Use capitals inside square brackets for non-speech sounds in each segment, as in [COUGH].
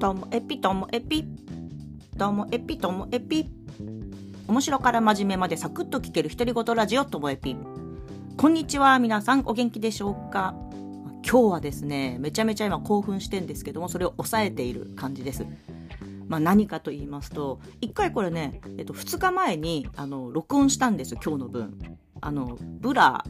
ともエピともエピ。ともエピともエピ。面白から真面目までサクッと聞ける独り言ラジオともエピ。こんにちは皆さんお元気でしょうか？今日はですねめちゃめちゃ今興奮してんですけどもそれを抑えている感じです。まあ、何かと言いますと1回これね、えっと、2日前にあの録音したんです今日の分。あのブラ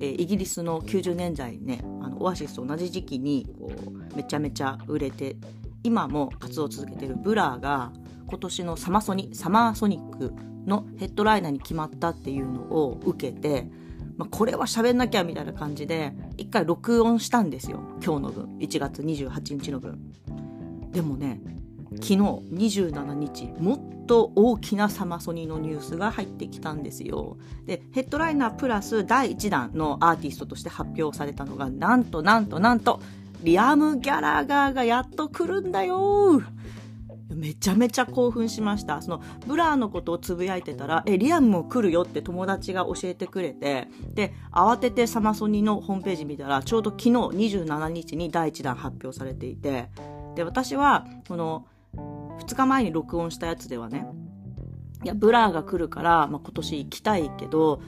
えイギリスの90年代ねあのオアシスと同じ時期にこうめちゃめちゃ売れて今も活動を続けているブラーが今年のサマソニサマーソニックのヘッドライナーに決まったっていうのを受けて、まあ、これは喋んなきゃみたいな感じで一回録音したんですよ今日の分。1月28日の分。でもね昨日27日もっと大きなサマソニのニュースが入ってきたんですよ。でヘッドライナープラス第1弾のアーティストとして発表されたのがなんとなんとなんとリアム・ギャラガーがやっと来るんだよめちゃめちゃ興奮しました。そのブラーのことをつぶやいてたら、え、リアムも来るよって友達が教えてくれて、で、慌ててサマソニのホームページ見たら、ちょうど昨日27日に第1弾発表されていて、で、私は、この、2日前に録音したやつではね、いや、ブラーが来るから、まあ、今年行きたいけど、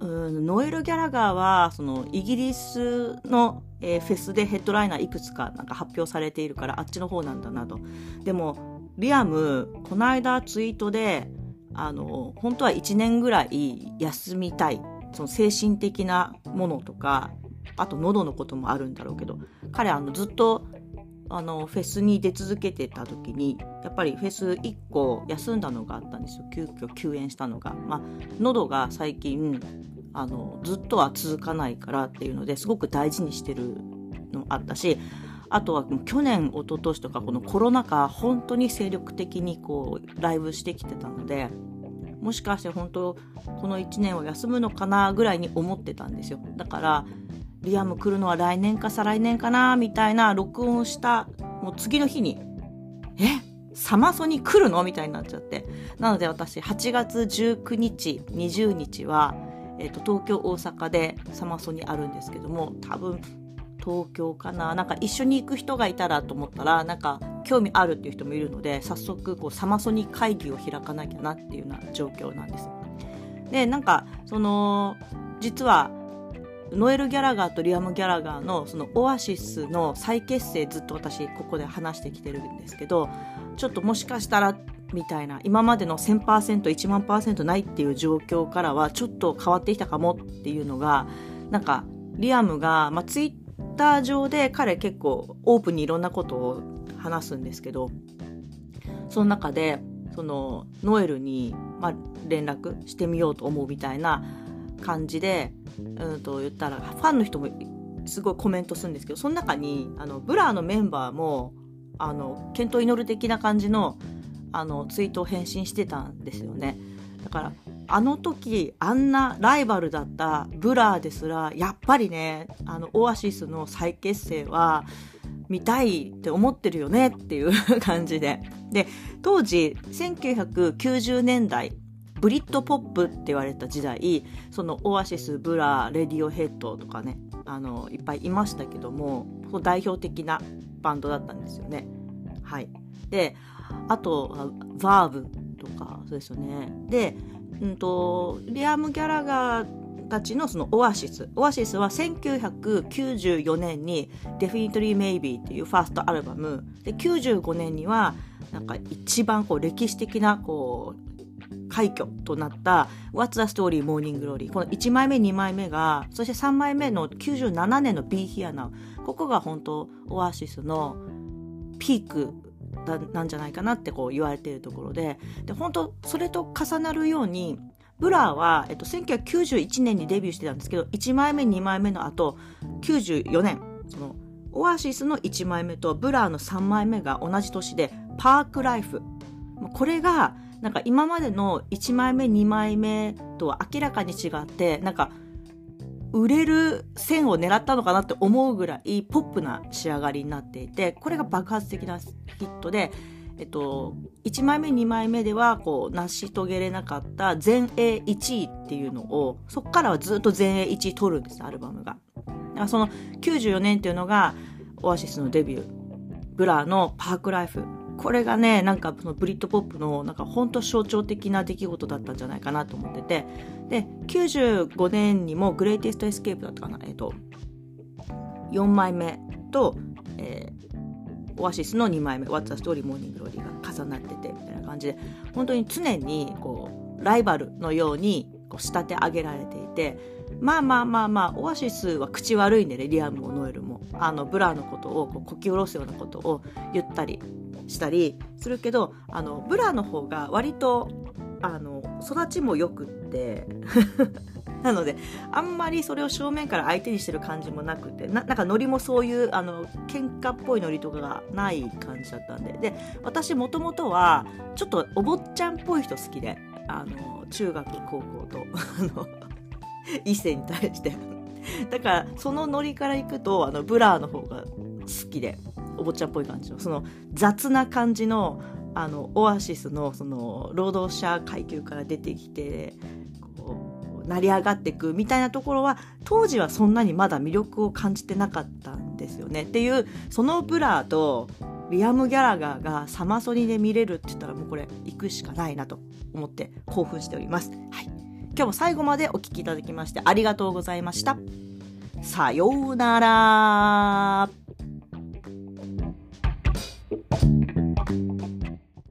うんノエル・ギャラガーは、その、イギリスの、えー、フェスでヘッドライナーいくつかなんか発表されているから、あっちの方なんだなと。でも、リアム、この間ツイートで、あの、本当は1年ぐらい休みたい。その精神的なものとか、あと喉のこともあるんだろうけど、彼あのずっとあのフェスに出続けてた時にやっぱりフェス1個休んだのがあったんですよ。急遽休園したのが、まあ、喉が最近あのずっとは続かないからっていうのですごく大事にしてるのあったしあとは去年一昨年とかこのコロナ禍本当に精力的にこうライブしてきてたのでもしかして本当この1年を休むのかなぐらいに思ってたんですよ。だからリアム来るのは来年か再来年かなみたいな録音したもう次の日にえサマソに来るの？みたいになっちゃって。なので私8月19日20日は、えーと、東京大阪でサマソにあるんですけども多分東京かな。なんか一緒に行く人がいたらと思ったらなんか興味あるっていう人もいるので早速こうサマソニ会議を開かなきゃなっていうような状況なんです。でなんかその実はノエル・ギャラガーとリアム・ギャラガーのそのオアシスの再結成ずっと私ここで話してきてるんですけどちょっともしかしたらみたいな今までの 1000%1 万パーセントないっていう状況からはちょっと変わってきたかもっていうのがなんかリアムが、まあ、ツイッター上で彼結構オープンにいろんなことを話すんですけどその中でそのノエルに、まあ、連絡してみようと思うみたいな感じで、うんと言ったら、ファンの人もすごいコメントするんですけど、その中に、あの、ブラーのメンバーも、あの、健闘祈る的な感じの、あの、ツイートを返信してたんですよね。だから、あの時、あんなライバルだったブラーですら、やっぱりね、あの、オアシスの再結成は、見たいって思ってるよねっていう感じで。で、当時、1990年代ブリットポップって言われた時代そのオアシスブラーレディオヘッドとかねあのいっぱいいましたけども代表的なバンドだったんですよね。はい、であとバーブとかそうですよね。で、うんと、リアム・ギャラガーたちのそのオアシス。オアシスは1994年に Definitely Maybe っていうファーストアルバム。で、95年にはなんか一番こう歴史的なこう快挙となった「What's the Story Morning Glory」この1枚目2枚目がそして3枚目の97年の「Be Here Now」ここが本当オアシスのピークなんじゃないかなってこう言われているところで。で本当それと重なるようにブラーは、えっと、1991年にデビューしてたんですけど1枚目2枚目の後94年そのオアシスの1枚目とブラーの3枚目が同じ年で「パークライフ」これがなんか今までの1枚目2枚目とは明らかに違ってなんか売れる線を狙ったのかなって思うぐらいポップな仕上がりになっていてこれが爆発的なヒットで、えっと、1枚目2枚目ではこう成し遂げれなかった全英1位っていうのをそこからはずっと全英1位取るんですアルバムが。だかその94年っていうのがオアシスのデビューブラーのパークライフ。これがね、なんかそのブリットポップのなんか本当象徴的な出来事だったんじゃないかなと思ってて。で、95年にもグレイテストエスケープだったかな。えっ、と、4枚目と、えー、オアシスの2枚目、What's the Story Morning Glory が重なってて、みたいな感じで、本当に常にこう、ライバルのようにこう仕立て上げられていて、まあまあまあまあ、オアシスは口悪いんでね、リアムもノエルも。あの、ブラーのことをこうこき下ろすようなことを言ったりしたりするけど、あの、ブラーの方が割と、あの、育ちも良くって [LAUGHS] なので、あんまりそれを正面から相手にしてる感じもなくて、なんかノリもそういう、あの、喧嘩っぽいノリとかがない感じだったんで。で、私もともとは、ちょっとお坊ちゃんっぽい人好きで、あの、中学、高校と、[LAUGHS] あの、異性に対して。だから、そのノリからいくと、あの、ブラーの方が好きで、お坊ちゃんっぽい感じの、その雑な感じの、あの、オアシスの、その、労働者階級から出てきて、こう、成り上がっていくみたいなところは、当時はそんなにまだ魅力を感じてなかったんですよね。っていう、そのブラーと、リアム・ギャラガーがサマソニで見れるって言ったらもうこれ行くしかないなと思って興奮しております。はい。今日も最後までお聴きいただきましてありがとうございました。さようなら。